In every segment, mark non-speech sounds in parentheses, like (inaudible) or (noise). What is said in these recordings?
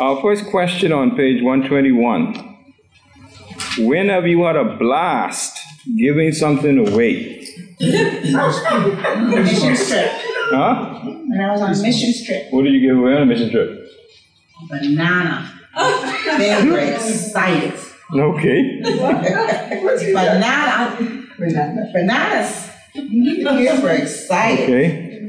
Our first question on page 121. When have you had a blast giving something away? Mission trip. Huh? When I was on a mission trip. What did you give away on a mission trip? Banana. They were excited. Okay. Banana. Bananas. They were excited. Okay.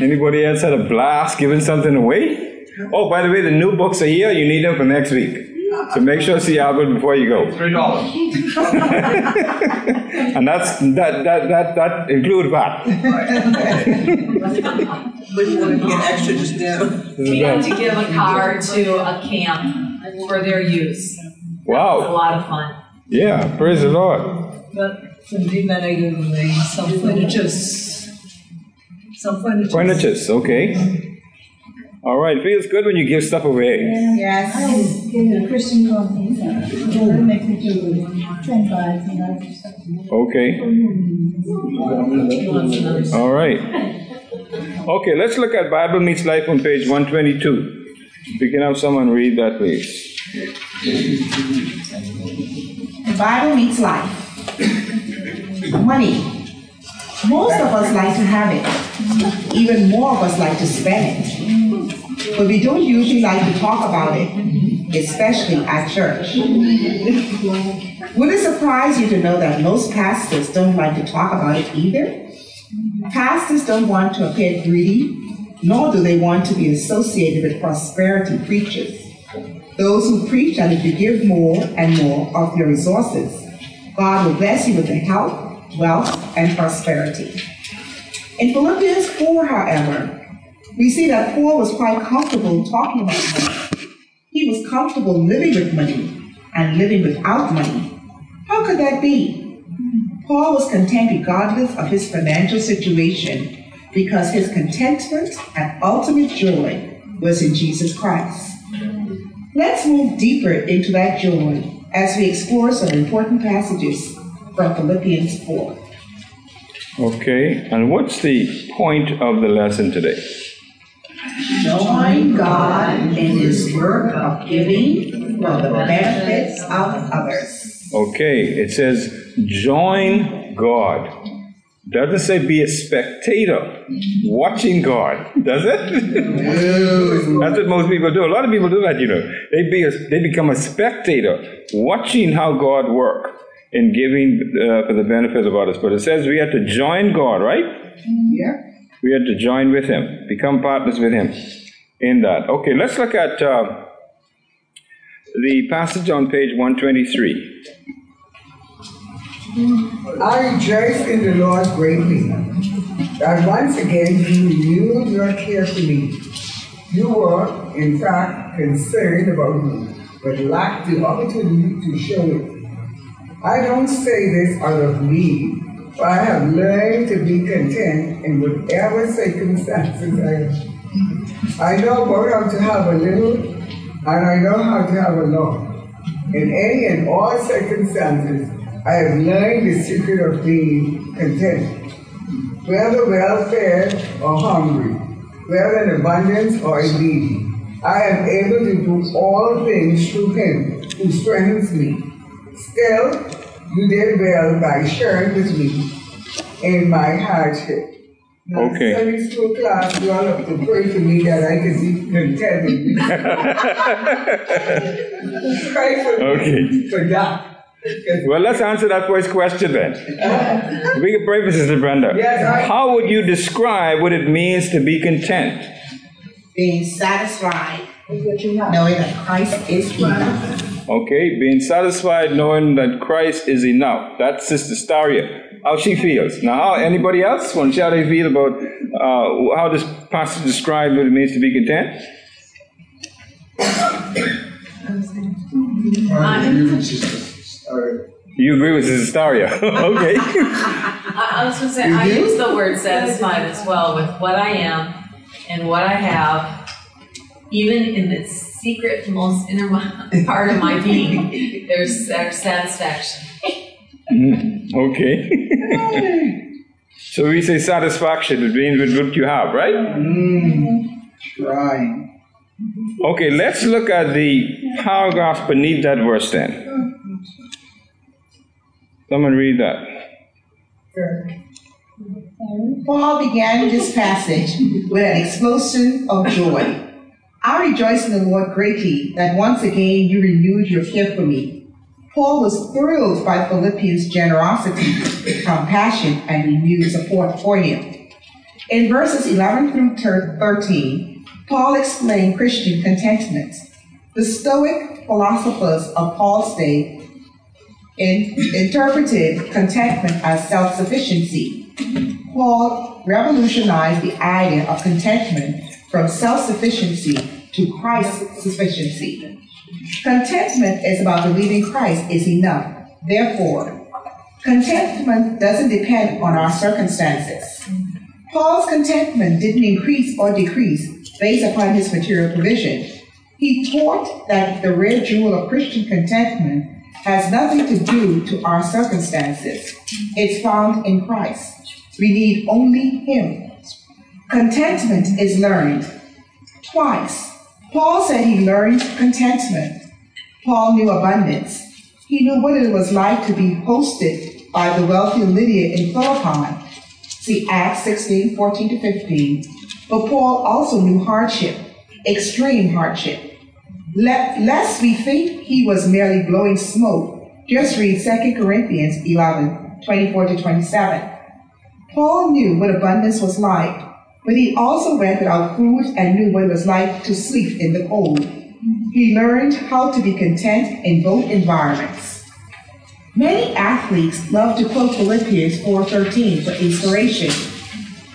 Anybody else had a blast giving something away? Oh, by the way, the new books are here. You need them for next week. So make sure to see Albert before you go. Three dollars. (laughs) And that's that that that that includes that. But you want to get extra just now. We had to give a car to a camp for their use. It was a lot of fun. Yeah. Praise the Lord. But somebody better give away some furniture. Some furnitures. Furnitures. Okay. All right. it Feels good when you give stuff away. Yes. in a Christian conference, uh, will make me do ten five and I. Okay. All right. Okay, let's look at Bible Meets Life on page 122. We can have someone read that, please. The Bible meets life. Money. Most of us like to have it. Even more of us like to spend it. But we don't usually like to talk about it, especially at church. Would it surprise you to know that most pastors don't like to talk about it either? Pastors don't want to appear greedy, nor do they want to be associated with prosperity preachers. Those who preach that if you give more and more of your resources, God will bless you with the health, wealth, and prosperity. In Philippians 4, however, we see that Paul was quite comfortable talking about money. He was comfortable living with money and living without money. How could that be? Paul was content regardless of his financial situation because his contentment and ultimate joy was in Jesus Christ. Let's move deeper into that joy as we explore some important passages from Philippians 4. Okay, and what's the point of the lesson today? Join God in his work of giving for the benefits of others. Okay, it says join God. Doesn't say be a spectator watching God, does it? That's what most people do. A lot of people do that, you know. They be a, they become a spectator watching how God work in giving uh, for the benefit of others. But it says we have to join God, right? Yeah. We have to join with him, become partners with him in that. Okay, let's look at uh, the passage on page 123. I rejoice in the Lord greatly that once again you renewed your care for me. You were, in fact, concerned about me, but lacked the opportunity to show it. I don't say this out of need, for I have learned to be content in whatever circumstances I am. I know both how to have a little, and I know how to have a lot. In any and all circumstances, I have learned the secret of being content. Whether well fed or hungry, whether in abundance or in need, I am able to do all things through Him who strengthens me. Still, you did well by sharing with me in my hardship. Now, Okay. Sunday school class, you all have to pray for me that I can be contented. Pray for me Okay. (laughs) for that. Well, let's answer that first question then. We can pray for Sister Brenda. Yes, I- How would you describe what it means to be content? Being satisfied, knowing that Christ is enough. Okay, being satisfied knowing that Christ is enough. That's Sister Staria. How she feels. Now, how, anybody else want to share how they feel about uh, how this passage describes what it means to be content? You agree with Sister Staria? (laughs) okay. (laughs) I, I was gonna say, I use the word satisfied as well with what I am and what I have, even in the secret, most inner (laughs) part of my being, there's, there's satisfaction. Mm, okay. (laughs) so we say satisfaction, it means with what you have, right? Mm, Trying. Okay, let's look at the paragraph beneath that verse then. Someone read that. Paul began this passage with an explosion of joy. I rejoice in the Lord greatly that once again you renewed your care for me. Paul was thrilled by Philippians' generosity, compassion, and renewed support for him. In verses 11 through 13, Paul explained Christian contentment. The Stoic philosophers of Paul's day in, interpreted contentment as self sufficiency. Paul revolutionized the idea of contentment from self sufficiency to Christ's sufficiency. Contentment is about believing Christ is enough. Therefore, contentment doesn't depend on our circumstances. Paul's contentment didn't increase or decrease based upon his material provision. He taught that the rare jewel of Christian contentment has nothing to do to our circumstances. It's found in Christ. We need only Him. Contentment is learned. Twice, Paul said he learned contentment. Paul knew abundance. He knew what it was like to be hosted by the wealthy Lydia in Philippi. See Acts 16, 14 to 15. But Paul also knew hardship, extreme hardship. Lest we think he was merely blowing smoke, just read 2 Corinthians 11, 24 to 27. Paul knew what abundance was like, but he also went without food and knew what it was like to sleep in the cold. He learned how to be content in both environments. Many athletes love to quote Philippians 4:13 for inspiration,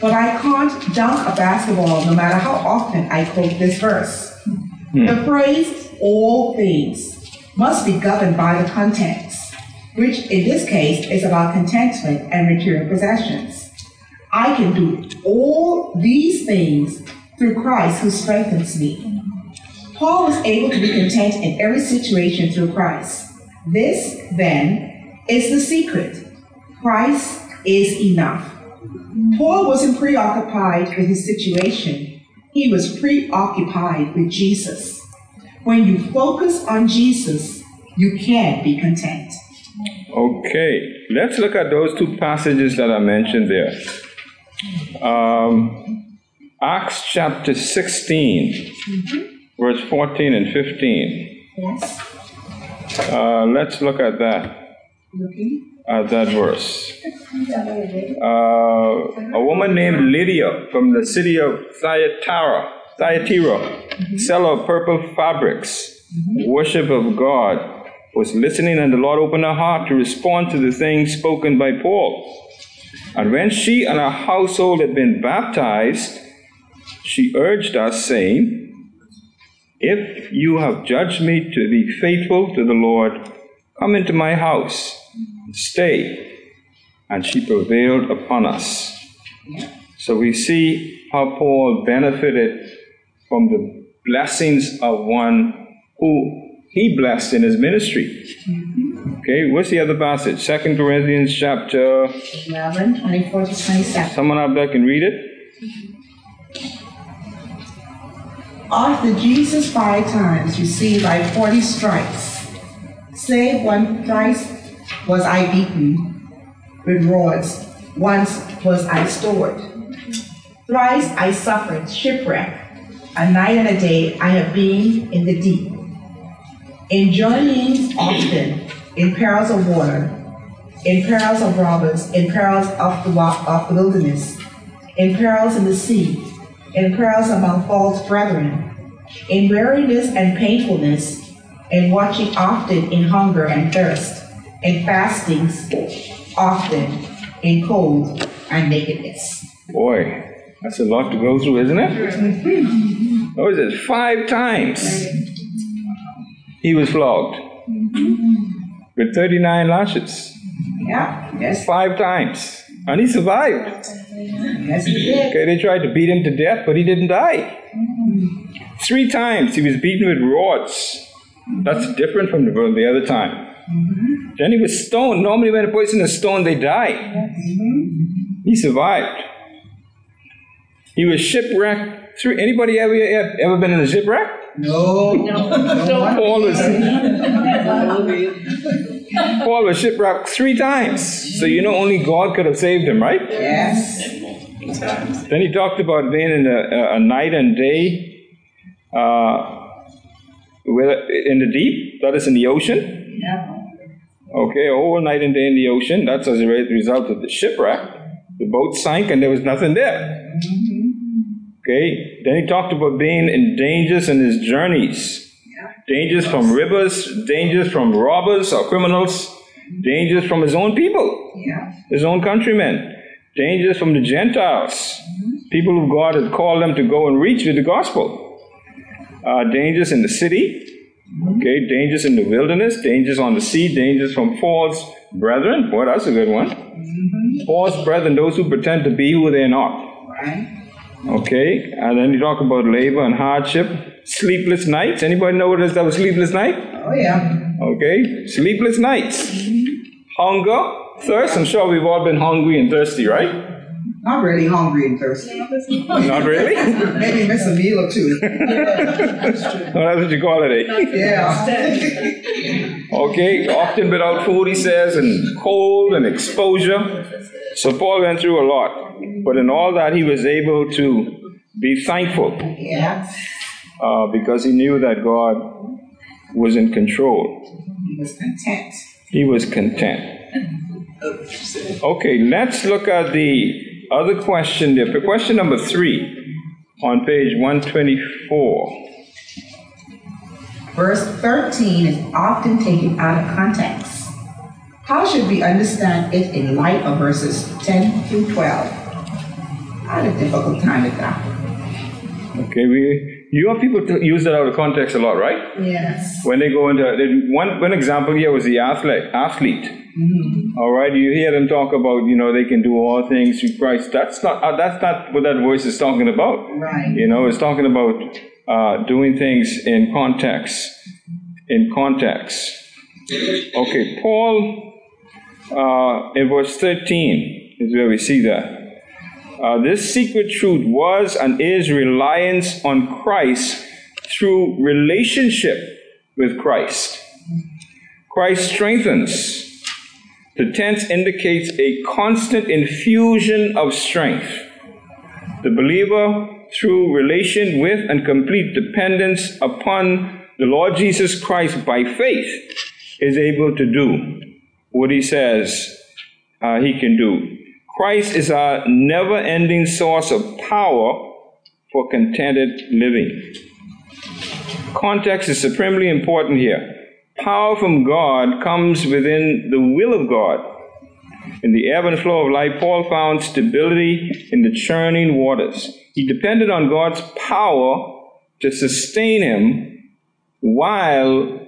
but I can't dunk a basketball no matter how often I quote this verse. Hmm. The phrase all things must be governed by the context, which in this case is about contentment and material possessions. I can do all these things through Christ who strengthens me. Paul was able to be content in every situation through Christ. This, then, is the secret. Christ is enough. Paul wasn't preoccupied with his situation he was preoccupied with Jesus. When you focus on Jesus, you can be content. Okay, let's look at those two passages that I mentioned there. Um, Acts chapter 16, mm-hmm. verse 14 and 15. Yes. Uh, let's look at that. Looking at that verse. Uh, a woman named Lydia from the city of Thyatira, Thyatira, mm-hmm. seller of purple fabrics, mm-hmm. worship of God, was listening, and the Lord opened her heart to respond to the things spoken by Paul. And when she and her household had been baptized, she urged us, saying, If you have judged me to be faithful to the Lord, come into my house and stay. And she prevailed upon us. So we see how Paul benefited from the blessings of one who he blessed in his ministry. Okay, what's the other passage? Second Corinthians chapter 11, 24 to 27. Someone out there can read it? After Jesus five times received by 40 stripes, save one thrice was I beaten with rods, once was I stored. Thrice I suffered shipwreck, a night and a day I have been in the deep. In journeyings often, in perils of water, in perils of robbers, in perils of the, of the wilderness, in perils in the sea, in perils among false brethren, in weariness and painfulness, in watching often in hunger and thirst in fastings often in cold and nakedness. Boy, that's a lot to go through, isn't it? (laughs) Oh, what was it? Five times he was flogged with 39 lashes. Yeah, yes. Five times. And he survived. Yes, he did. Okay, they tried to beat him to death, but he didn't die. Three times he was beaten with rods. That's different from the, the other time. Mm-hmm. Then he was stoned. Normally, when a person is stoned, they die. Mm-hmm. He survived. He was shipwrecked Three, anybody ever ever been in a shipwreck? No. no. Paul was (laughs) Paul was shipwrecked three times. So you know only God could have saved him, right? Yes. Then he talked about being in a, a night and day uh, in the deep, that is in the ocean. Yeah. Okay, a whole night and day in the ocean. That's as a result of the shipwreck. The boat sank and there was nothing there. Okay, then he talked about being in dangers in his journeys. Dangers from rivers, dangers from robbers or criminals, dangers from his own people, Yeah. his own countrymen, dangers from the Gentiles, mm-hmm. people who God had called them to go and reach with the gospel. Uh, dangers in the city, mm-hmm. okay, dangers in the wilderness, dangers on the sea, dangers from false brethren. Boy, that's a good one. Mm-hmm. False brethren, those who pretend to be who they're not. Right. Okay, and then you talk about labor and hardship, sleepless nights. Anybody know what it is that was sleepless night? Oh, yeah. Okay, sleepless nights, hunger, thirst. I'm sure we've all been hungry and thirsty, right? Not really hungry and thirsty. Not really. (laughs) Maybe miss a meal or two. (laughs) No, that's what you call it. Eh? Yeah. (laughs) Okay, often without food, he says, and cold and exposure. So Paul went through a lot, but in all that, he was able to be thankful Yeah. Uh, because he knew that God was in control. He was content. He was content. Okay, let's look at the other question there. Question number three on page 124. Verse 13 is often taken out of context. How should we understand it in light of verses 10 through 12? I had a difficult time with that. Okay, we you have people to use that out of context a lot, right? Yes. When they go into one one example here was the athlete athlete. All right, you hear them talk about you know they can do all things through Christ. That's not uh, that's not what that voice is talking about. Right. You know, it's talking about uh, doing things in context. In context. Okay, Paul uh, in verse 13 is where we see that. Uh, this secret truth was and is reliance on Christ through relationship with Christ. Christ strengthens. The tense indicates a constant infusion of strength. The believer, through relation with and complete dependence upon the Lord Jesus Christ by faith, is able to do what he says uh, he can do. Christ is our never ending source of power for contented living. Context is supremely important here. Power from God comes within the will of God. In the ebb and flow of life, Paul found stability in the churning waters. He depended on God's power to sustain him while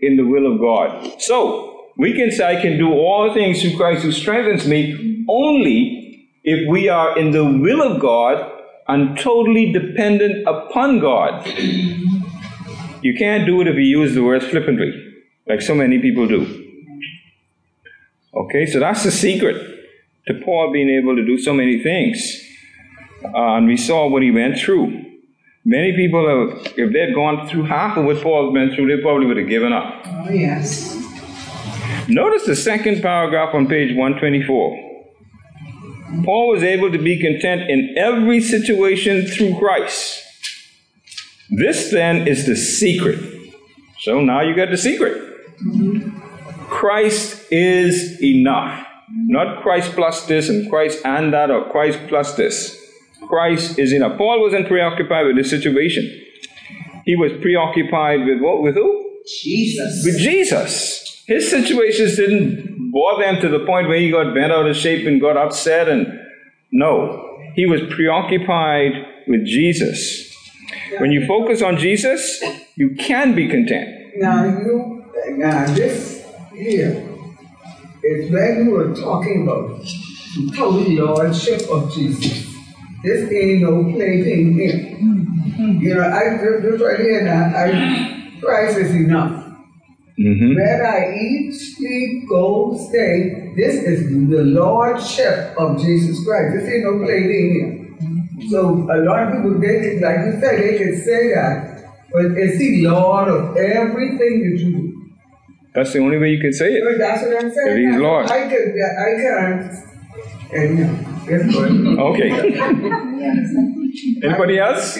in the will of God. So, we can say, I can do all things through Christ who strengthens me only if we are in the will of God and totally dependent upon God. You can't do it if you use the words flippantly, like so many people do. Okay, so that's the secret to Paul being able to do so many things. Uh, and we saw what he went through. Many people have, if they'd gone through half of what Paul went through, they probably would have given up. Oh, yes. Notice the second paragraph on page 124. Paul was able to be content in every situation through Christ. This then is the secret. So now you got the secret. Christ is enough. Not Christ plus this and Christ and that or Christ plus this. Christ is enough. Paul wasn't preoccupied with this situation. He was preoccupied with what? With who? Jesus. With Jesus. His situations didn't bother them to the point where he got bent out of shape and got upset and no. He was preoccupied with Jesus. When you focus on Jesus, you can be content. Now you, now this here is when you were talking about the lordship of Jesus. This ain't no plaything here. You know, I just right here now, I Christ is enough. Mm-hmm. Where I eat, sleep, go, stay, this is the lordship of Jesus Christ. This ain't no play plaything here. So a lot of people, they could, like you said, they could say that, but it's the Lord of everything that you do. That's the only way you can say it. But that's what I'm saying. That he's Lord. I could, I can't. And no. Okay. (laughs) Anybody else?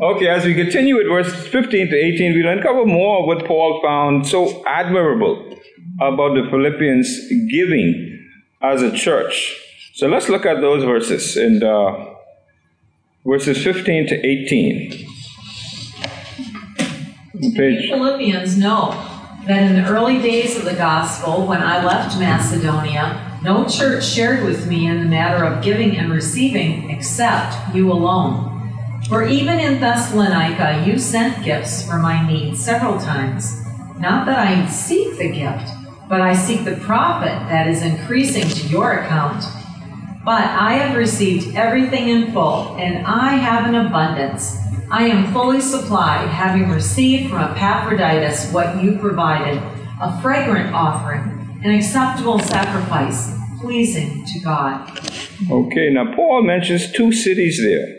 Okay, as we continue with verse 15 to 18, we'll uncover more of what Paul found so admirable about the Philippians giving as a church. So let's look at those verses in uh, verses 15 to 18. You Page, Philippians know that in the early days of the gospel, when I left Macedonia, no church shared with me in the matter of giving and receiving except you alone. For even in Thessalonica, you sent gifts for my needs several times. Not that I seek the gift, but I seek the profit that is increasing to your account. But I have received everything in full, and I have an abundance. I am fully supplied, having received from Epaphroditus what you provided a fragrant offering, an acceptable sacrifice, pleasing to God. okay, now Paul mentions two cities there,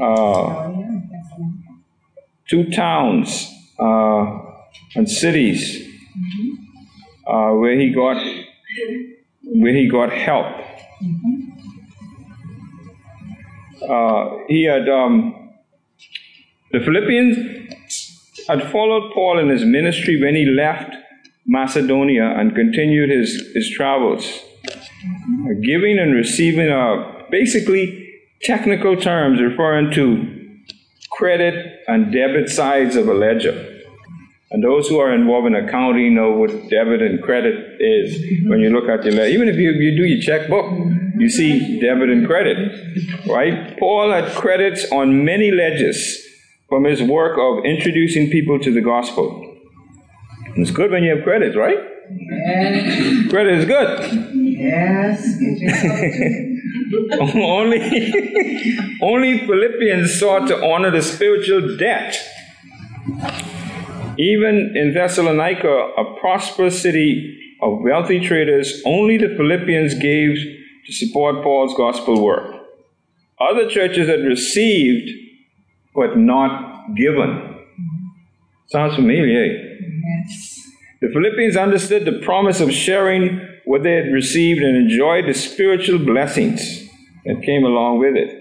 uh, two towns uh, and cities uh, where he got where he got help. Uh, he had um, the Philippians had followed Paul in his ministry when he left Macedonia and continued his, his travels. Uh, Giving and receiving are basically technical terms referring to credit and debit sides of a ledger. And those who are involved in accounting know what debit and credit is when you look at your ledger. Even if you, you do your checkbook, you see debit and credit, right? Paul had credits on many ledgers from his work of introducing people to the gospel. It's good when you have credits, right? Yes, Credit is good. yes. (laughs) (laughs) only, only Philippians sought to honor the spiritual debt. Even in Thessalonica, a prosperous city of wealthy traders, only the Philippians gave to support Paul's gospel work. Other churches had received but not given. Sounds familiar? eh? The Philippians understood the promise of sharing what they had received and enjoyed the spiritual blessings that came along with it.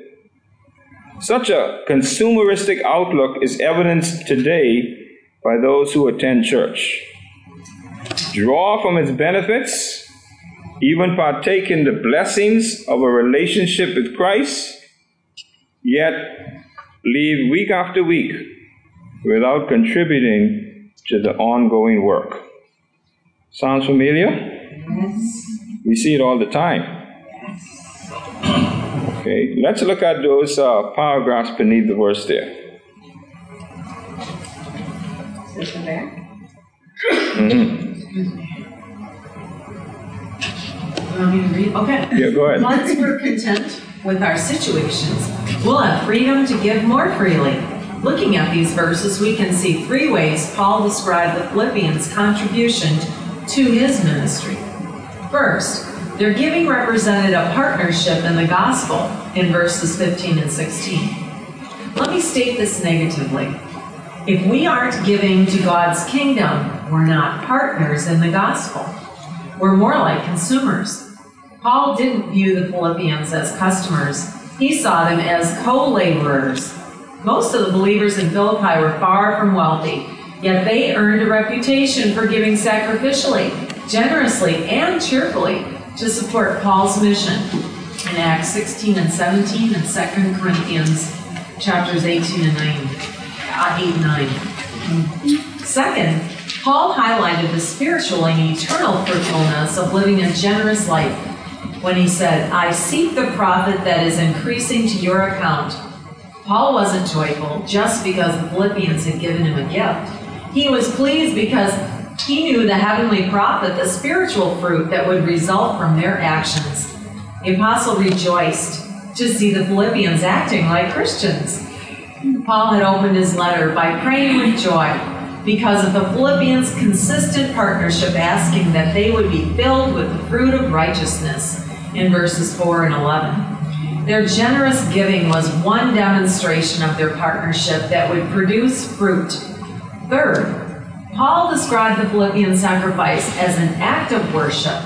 Such a consumeristic outlook is evidenced today by those who attend church. Draw from its benefits, even partake in the blessings of a relationship with Christ, yet leave week after week without contributing to the ongoing work. Sounds familiar? Yes. We see it all the time. Okay, let's look at those uh, paragraphs beneath the verse there. Sit back. You me to read? Okay. Yeah, go ahead. Once we're content with our situations, we'll have freedom to give more freely. Looking at these verses, we can see three ways Paul described the Philippians' contribution to his ministry. First, their giving represented a partnership in the gospel in verses 15 and 16. Let me state this negatively. If we aren't giving to God's kingdom, we're not partners in the gospel. We're more like consumers. Paul didn't view the Philippians as customers, he saw them as co laborers. Most of the believers in Philippi were far from wealthy, yet they earned a reputation for giving sacrificially, generously, and cheerfully to support Paul's mission in Acts 16 and 17 and 2 Corinthians chapters 18 and 9, uh, 8 and 9. Second, Paul highlighted the spiritual and eternal fruitfulness of living a generous life when he said, I seek the profit that is increasing to your account. Paul wasn't joyful just because the Philippians had given him a gift. He was pleased because he knew the heavenly profit, the spiritual fruit that would result from their actions. The apostle rejoiced to see the Philippians acting like Christians. Paul had opened his letter by praying with joy because of the Philippians' consistent partnership, asking that they would be filled with the fruit of righteousness. in verses 4 and 11. Their generous giving was one demonstration of their partnership that would produce fruit. Third, Paul described the Philippian sacrifice as an act of worship,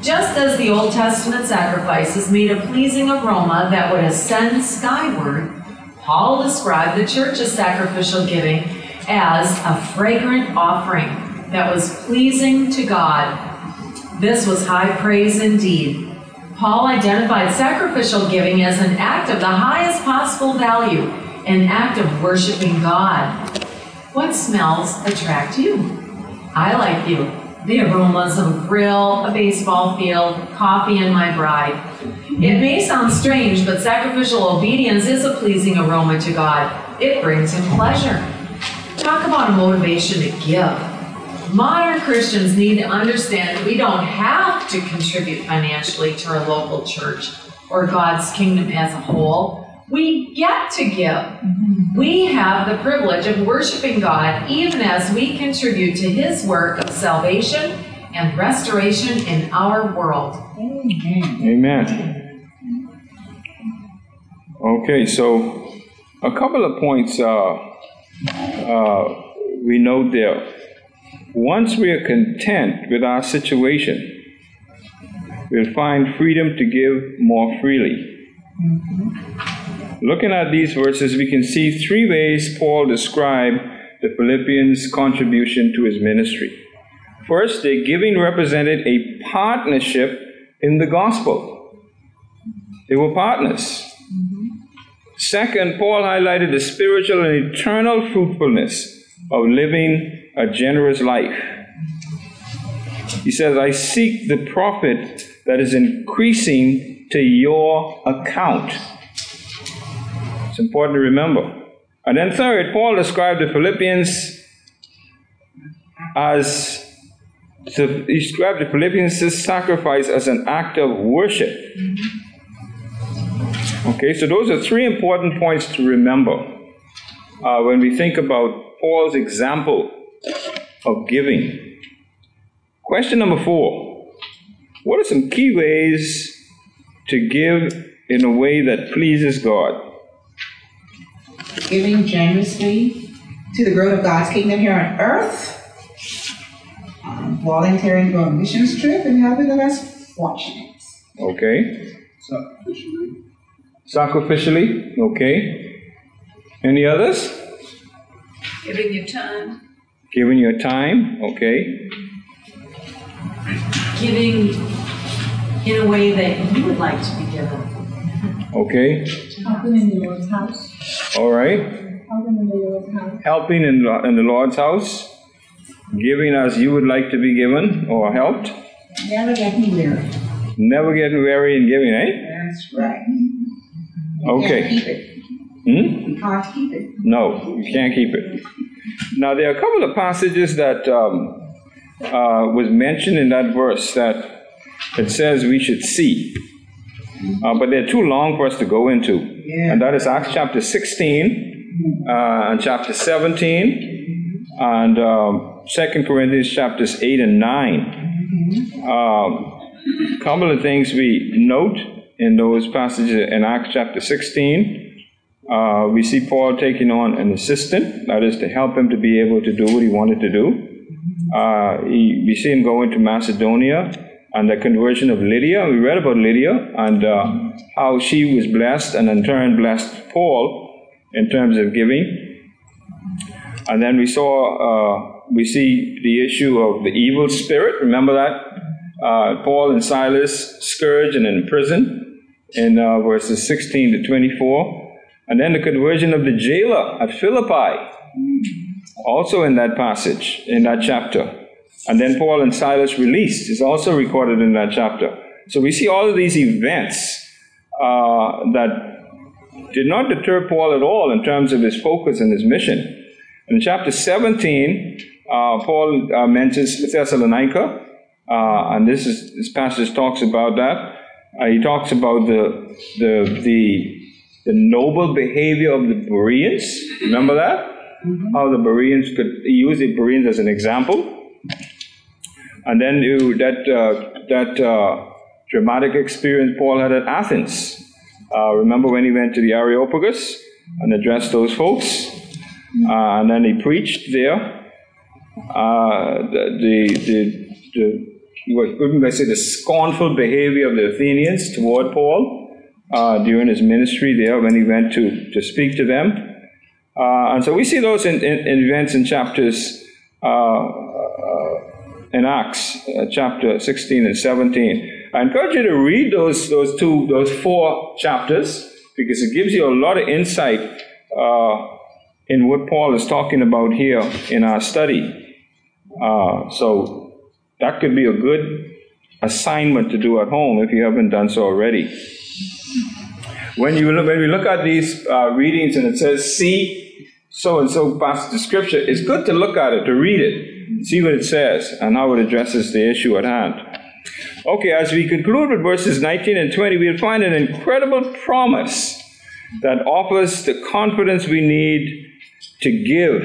just as the Old Testament sacrifices made a pleasing aroma that would ascend skyward. Paul described the church's sacrificial giving as a fragrant offering that was pleasing to God. This was high praise indeed. Paul identified sacrificial giving as an act of the highest possible value, an act of worshiping God. What smells attract you? I like you. The aromas of a grill, a baseball field, coffee, and my bride. It may sound strange, but sacrificial obedience is a pleasing aroma to God. It brings him pleasure. Talk about a motivation to give. Modern Christians need to understand that we don't have to contribute financially to our local church or God's kingdom as a whole. We get to give. We have the privilege of worshiping God even as we contribute to His work of salvation and restoration in our world. Amen. Okay, so a couple of points uh, uh, we know there. Once we are content with our situation, we'll find freedom to give more freely. Looking at these verses, we can see three ways Paul described the Philippians' contribution to his ministry. First, their giving represented a partnership in the gospel. They were partners. Second, Paul highlighted the spiritual and eternal fruitfulness of living a generous life. He says, I seek the profit that is increasing to your account. Important to remember. And then, third, Paul described the Philippians as he described the Philippians' sacrifice as an act of worship. Okay, so those are three important points to remember uh, when we think about Paul's example of giving. Question number four What are some key ways to give in a way that pleases God? Giving generously to the growth of God's kingdom here on earth, um, volunteering for a missions trip, and helping the less fortunate. Okay. Sacrificially. Sacrificially, okay. Any others? Giving your time. Giving your time, okay. Giving in a way that you would like to be given. Okay. Helping in the Lord's house. All right. Helping in the Lord's house. In, the Lord's house. Giving as you would like to be given or helped. Never getting weary. Never getting weary in giving, eh? That's right. Okay. Keep it. Hmm? You can't keep it. No, you can't keep it. Now, there are a couple of passages that um, uh, was mentioned in that verse that it says we should see. Uh, but they're too long for us to go into. Yeah. And that is Acts chapter 16 uh, and chapter 17 and um, 2 Corinthians chapters 8 and 9. Um, couple of things we note in those passages in Acts chapter 16. Uh, we see Paul taking on an assistant, that is to help him to be able to do what he wanted to do. Uh, he, we see him go into Macedonia and the conversion of Lydia. We read about Lydia and uh, how she was blessed and in turn blessed Paul in terms of giving. And then we saw, uh, we see the issue of the evil spirit. Remember that? Uh, Paul and Silas scourged and in prison in uh, verses 16 to 24. And then the conversion of the jailer at Philippi, also in that passage, in that chapter. And then Paul and Silas released is also recorded in that chapter. So we see all of these events uh, that did not deter Paul at all in terms of his focus and his mission. In chapter 17, uh, Paul uh, mentions Thessalonica, uh, and this is this passage talks about that. Uh, he talks about the the the the noble behavior of the Bereans. Remember that? How the Bereans could he used the Bereans as an example. And then you, that uh, that uh, dramatic experience Paul had at Athens. Uh, remember when he went to the Areopagus and addressed those folks? Uh, and then he preached there. Uh, the, the, the, what would I say, the scornful behavior of the Athenians toward Paul uh, during his ministry there when he went to, to speak to them. And so we see those in, in, in events in chapters uh, in Acts chapter 16 and 17. I encourage you to read those, those two, those four chapters because it gives you a lot of insight uh, in what Paul is talking about here in our study. Uh, so that could be a good assignment to do at home if you haven't done so already. When you look, when we look at these uh, readings and it says see so and so passage of scripture, it's good to look at it, to read it, see what it says, and how it addresses the issue at hand. Okay, as we conclude with verses 19 and 20, we'll find an incredible promise that offers the confidence we need to give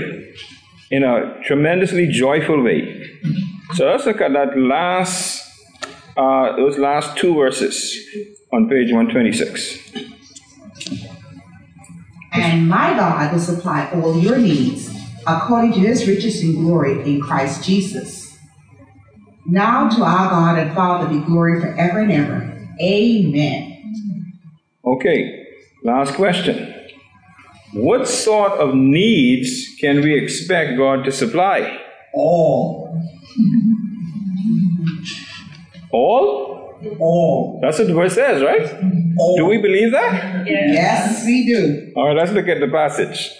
in a tremendously joyful way. So let's look at that last, uh, those last two verses on page 126. And my God will supply all your needs according to his riches and glory in Christ Jesus. Now to our God and Father be glory forever and ever. Amen. Okay, last question. What sort of needs can we expect God to supply? All. All? All. That's what the verse says, right? All. Do we believe that? Yes, yes we do. All right, let's look at the passage.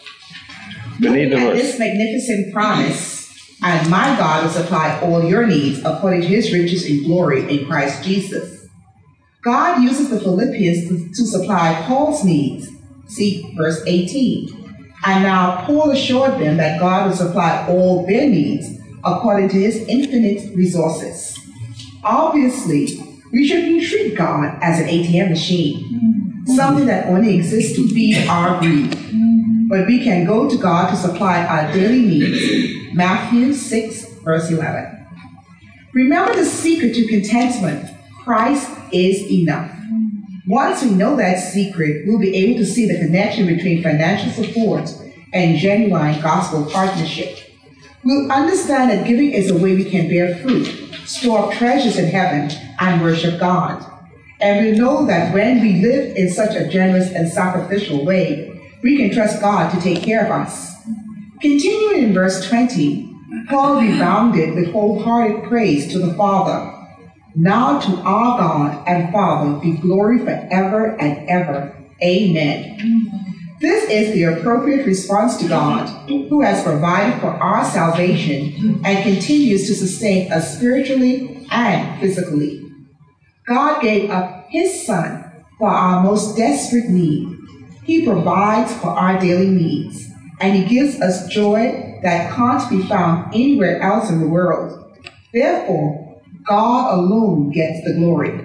Beneath the verse. This magnificent promise and my God will supply all your needs according to his riches and glory in Christ Jesus. God uses the Philippians to, to supply Paul's needs. See verse 18. And now Paul assured them that God will supply all their needs according to his infinite resources. Obviously, we shouldn't treat God as an ATM machine, mm-hmm. something that only exists to feed our greed. But we can go to God to supply our daily needs Matthew 6, verse 11. Remember the secret to contentment Christ is enough. Once we know that secret, we'll be able to see the connection between financial support and genuine gospel partnership. We'll understand that giving is a way we can bear fruit, store up treasures in heaven, and worship God. And we know that when we live in such a generous and sacrificial way, we can trust God to take care of us. Continuing in verse 20, Paul rebounded with wholehearted praise to the Father. Now to our God and Father be glory forever and ever. Amen. This is the appropriate response to God, who has provided for our salvation and continues to sustain us spiritually and physically. God gave up His Son for our most desperate need. He provides for our daily needs and He gives us joy that can't be found anywhere else in the world. Therefore, God alone gets the glory.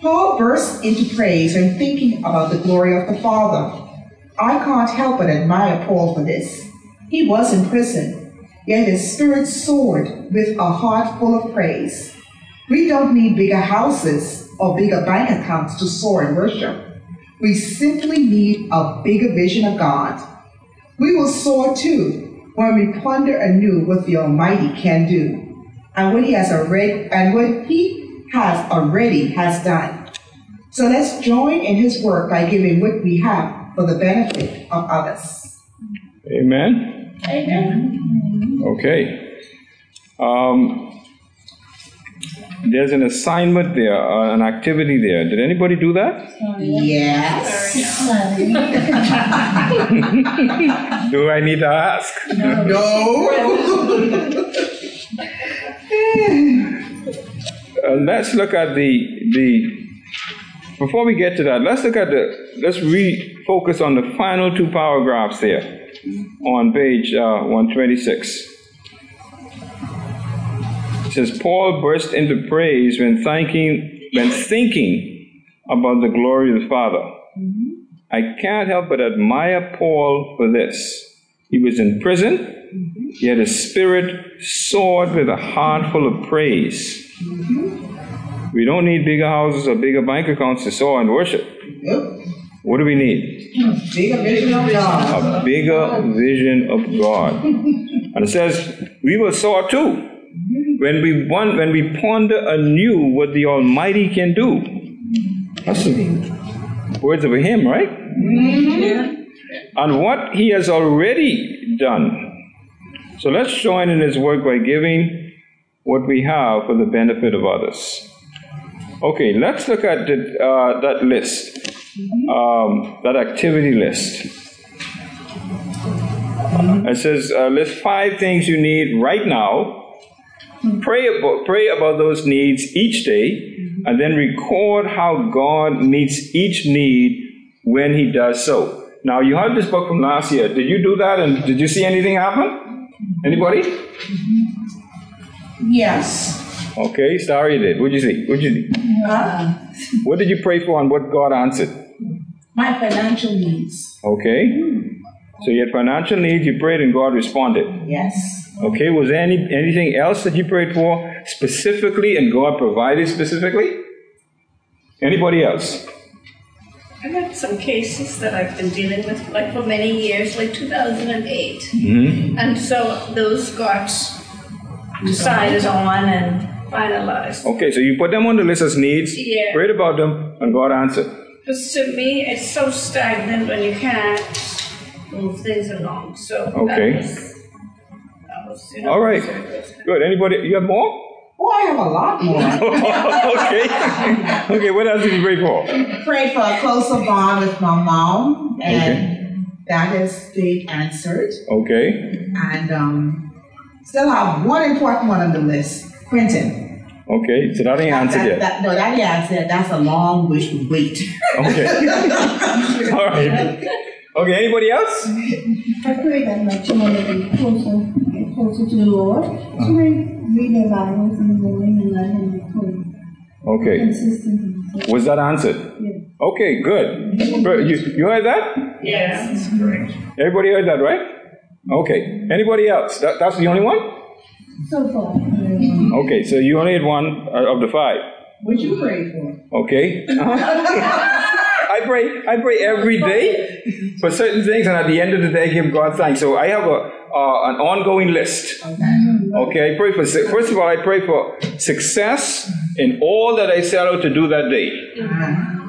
Paul bursts into praise when thinking about the glory of the Father. I can't help but admire Paul for this. He was in prison, yet his spirit soared with a heart full of praise. We don't need bigger houses or bigger bank accounts to soar in worship. We simply need a bigger vision of God we will soar too when we ponder anew what the Almighty can do, and what He has already and what He has already has done. So let's join in His work by giving what we have for the benefit of others. Amen. Amen. Okay. Um, there's an assignment there, uh, an activity there. Did anybody do that? Yes. (laughs) do I need to ask? No. (laughs) uh, let's look at the the. Before we get to that, let's look at the. Let's refocus on the final two paragraphs there, on page uh, 126. Says Paul burst into praise when thanking when thinking about the glory of the Father. Mm-hmm. I can't help but admire Paul for this. He was in prison, mm-hmm. yet his spirit soared with a heart full of praise. Mm-hmm. We don't need bigger houses or bigger bank accounts to soar and worship. What do we need? Bigger vision of God. A bigger vision of God. (laughs) And it says, we will soar too. When we want, when we ponder anew what the Almighty can do. That's the words of a hymn, right? And what He has already done. So let's join in His work by giving what we have for the benefit of others. Okay, let's look at the, uh, that list, um, that activity list. It says, uh, list five things you need right now. Mm-hmm. Pray about, pray about those needs each day, mm-hmm. and then record how God meets each need when He does so. Now, you had this book from last year. Did you do that, and did you see anything happen? Mm-hmm. Anybody? Yes. Okay, Starry did. What'd you see? What'd you see? Huh? (laughs) What did you pray for, and what God answered? My financial needs. Okay. So you had financial needs, you prayed, and God responded. Yes. Okay, was there any, anything else that you prayed for specifically and God provided specifically? Anybody else? I've had some cases that I've been dealing with like for many years, like 2008. hmm And so those got decided on and finalized. Okay, so you put them on the list as needs, Yeah. prayed about them, and God answered. Because to me, it's so stagnant when you can't move things along. So Okay. All right. so it was- Good. Anybody? You have more? Oh, I have a lot more. (laughs) okay. okay, what else did you pray for? Prayed for a closer bond with my mom, and that has been answered. Okay. And um, still have one important one on the list, Quentin. Okay, so that ain't answered That- yet. that- no, that ain't answered. That's a long wait. wait. Okay. (laughs) All right. Okay, anybody else? I pray that my children will be closer, get closer to the Lord. So they read their Bibles in the morning and let them be pray Okay. consistently. Was that answered? Yeah. Okay, good. Good. You, you heard that? Yeah, that's correct. Everybody heard that, right? Okay. Anybody else? That, that's the only one? So far. Okay, so you only had one uh, of the five. What you pray for? Okay. (laughs) I pray. I pray every day for certain things, and at the end of the day, give God thanks. So I have a uh, an ongoing list. Okay. I pray for first of all, I pray for success in all that I set out to do that day,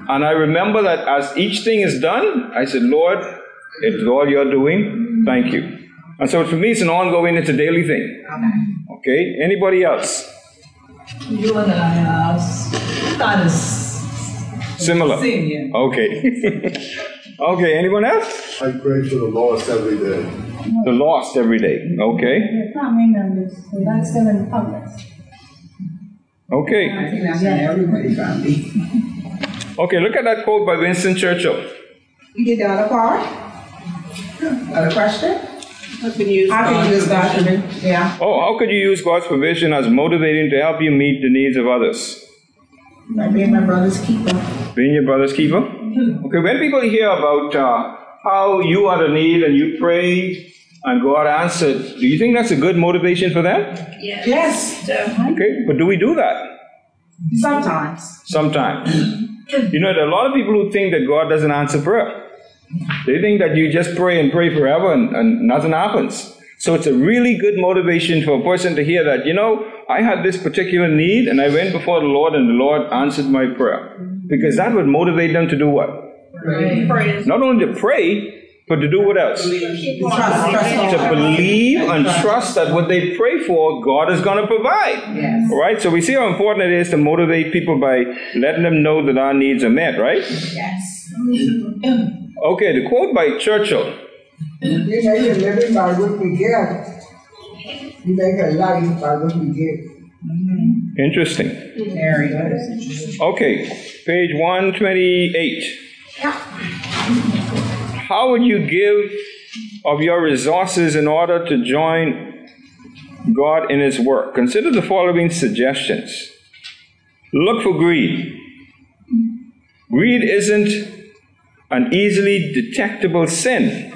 and I remember that as each thing is done, I said, Lord, it's all you're doing. Thank you. And so for me, it's an ongoing, it's a daily thing. Okay. Anybody else? You and I are Similar. Okay. (laughs) okay, anyone else? I pray for the lost every day. The lost every day. Okay. They're members, that's still in progress. Okay. I think that's in everybody's family. Okay, look at that quote by Winston Churchill. You get the other part? Other question? I can use. How can you use God's provision. Yeah. Oh, how could you use God's provision as motivating to help you meet the needs of others? Like being my brother's keeper. Being your brother's keeper? Okay, when people hear about uh, how you are the need and you prayed and God answered, do you think that's a good motivation for them? Yes. Yes. So, Okay, but do we do that? Sometimes. Sometimes. You know, there are a lot of people who think that God doesn't answer prayer. They think that you just pray and pray forever and, and nothing happens. So it's a really good motivation for a person to hear that, you know, I had this particular need and I went before the Lord and the Lord answered my prayer. Because that would motivate them to do what? Praise. Not only to pray, but to do what else? Trust, trust To believe and trust that what they pray for, God is going to provide. Yes. All right, so we see how important it is to motivate people by letting them know that our needs are met, right? Yes. Okay, the quote by Churchill. You know, you're living by what we get. You make a life by what we get. Interesting. Very good. Okay, page 128. How would you give of your resources in order to join God in His work? Consider the following suggestions. Look for greed. Greed isn't an easily detectable sin.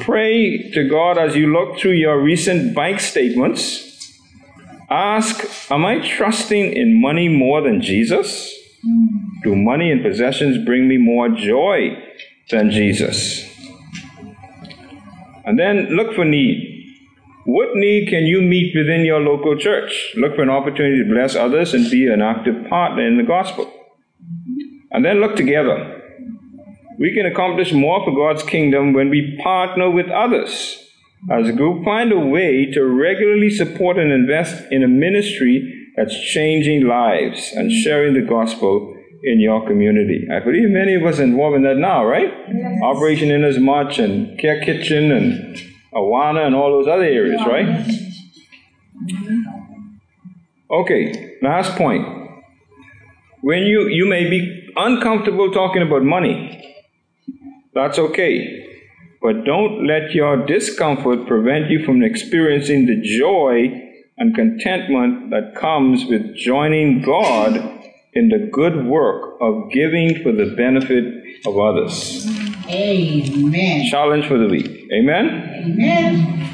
Pray to God as you look through your recent bank statements ask Am I trusting in money more than Jesus? Do money and possessions bring me more joy than Jesus? And then look for need. What need can you meet within your local church? Look for an opportunity to bless others and be an active partner in the gospel. And then look together. We can accomplish more for God's kingdom when we partner with others. As a group, find a way to regularly support and invest in a ministry that's changing lives and sharing the gospel in your community. I believe many of us involved in that now, right? Yes. Operation Inasmuch and Care Kitchen and Awana and all those other areas, right? Okay, last point. When you, you may be uncomfortable talking about money, that's okay. But don't let your discomfort prevent you from experiencing the joy and contentment that comes with joining God in the good work of giving for the benefit of others. Amen. Challenge for the week. Amen? Amen.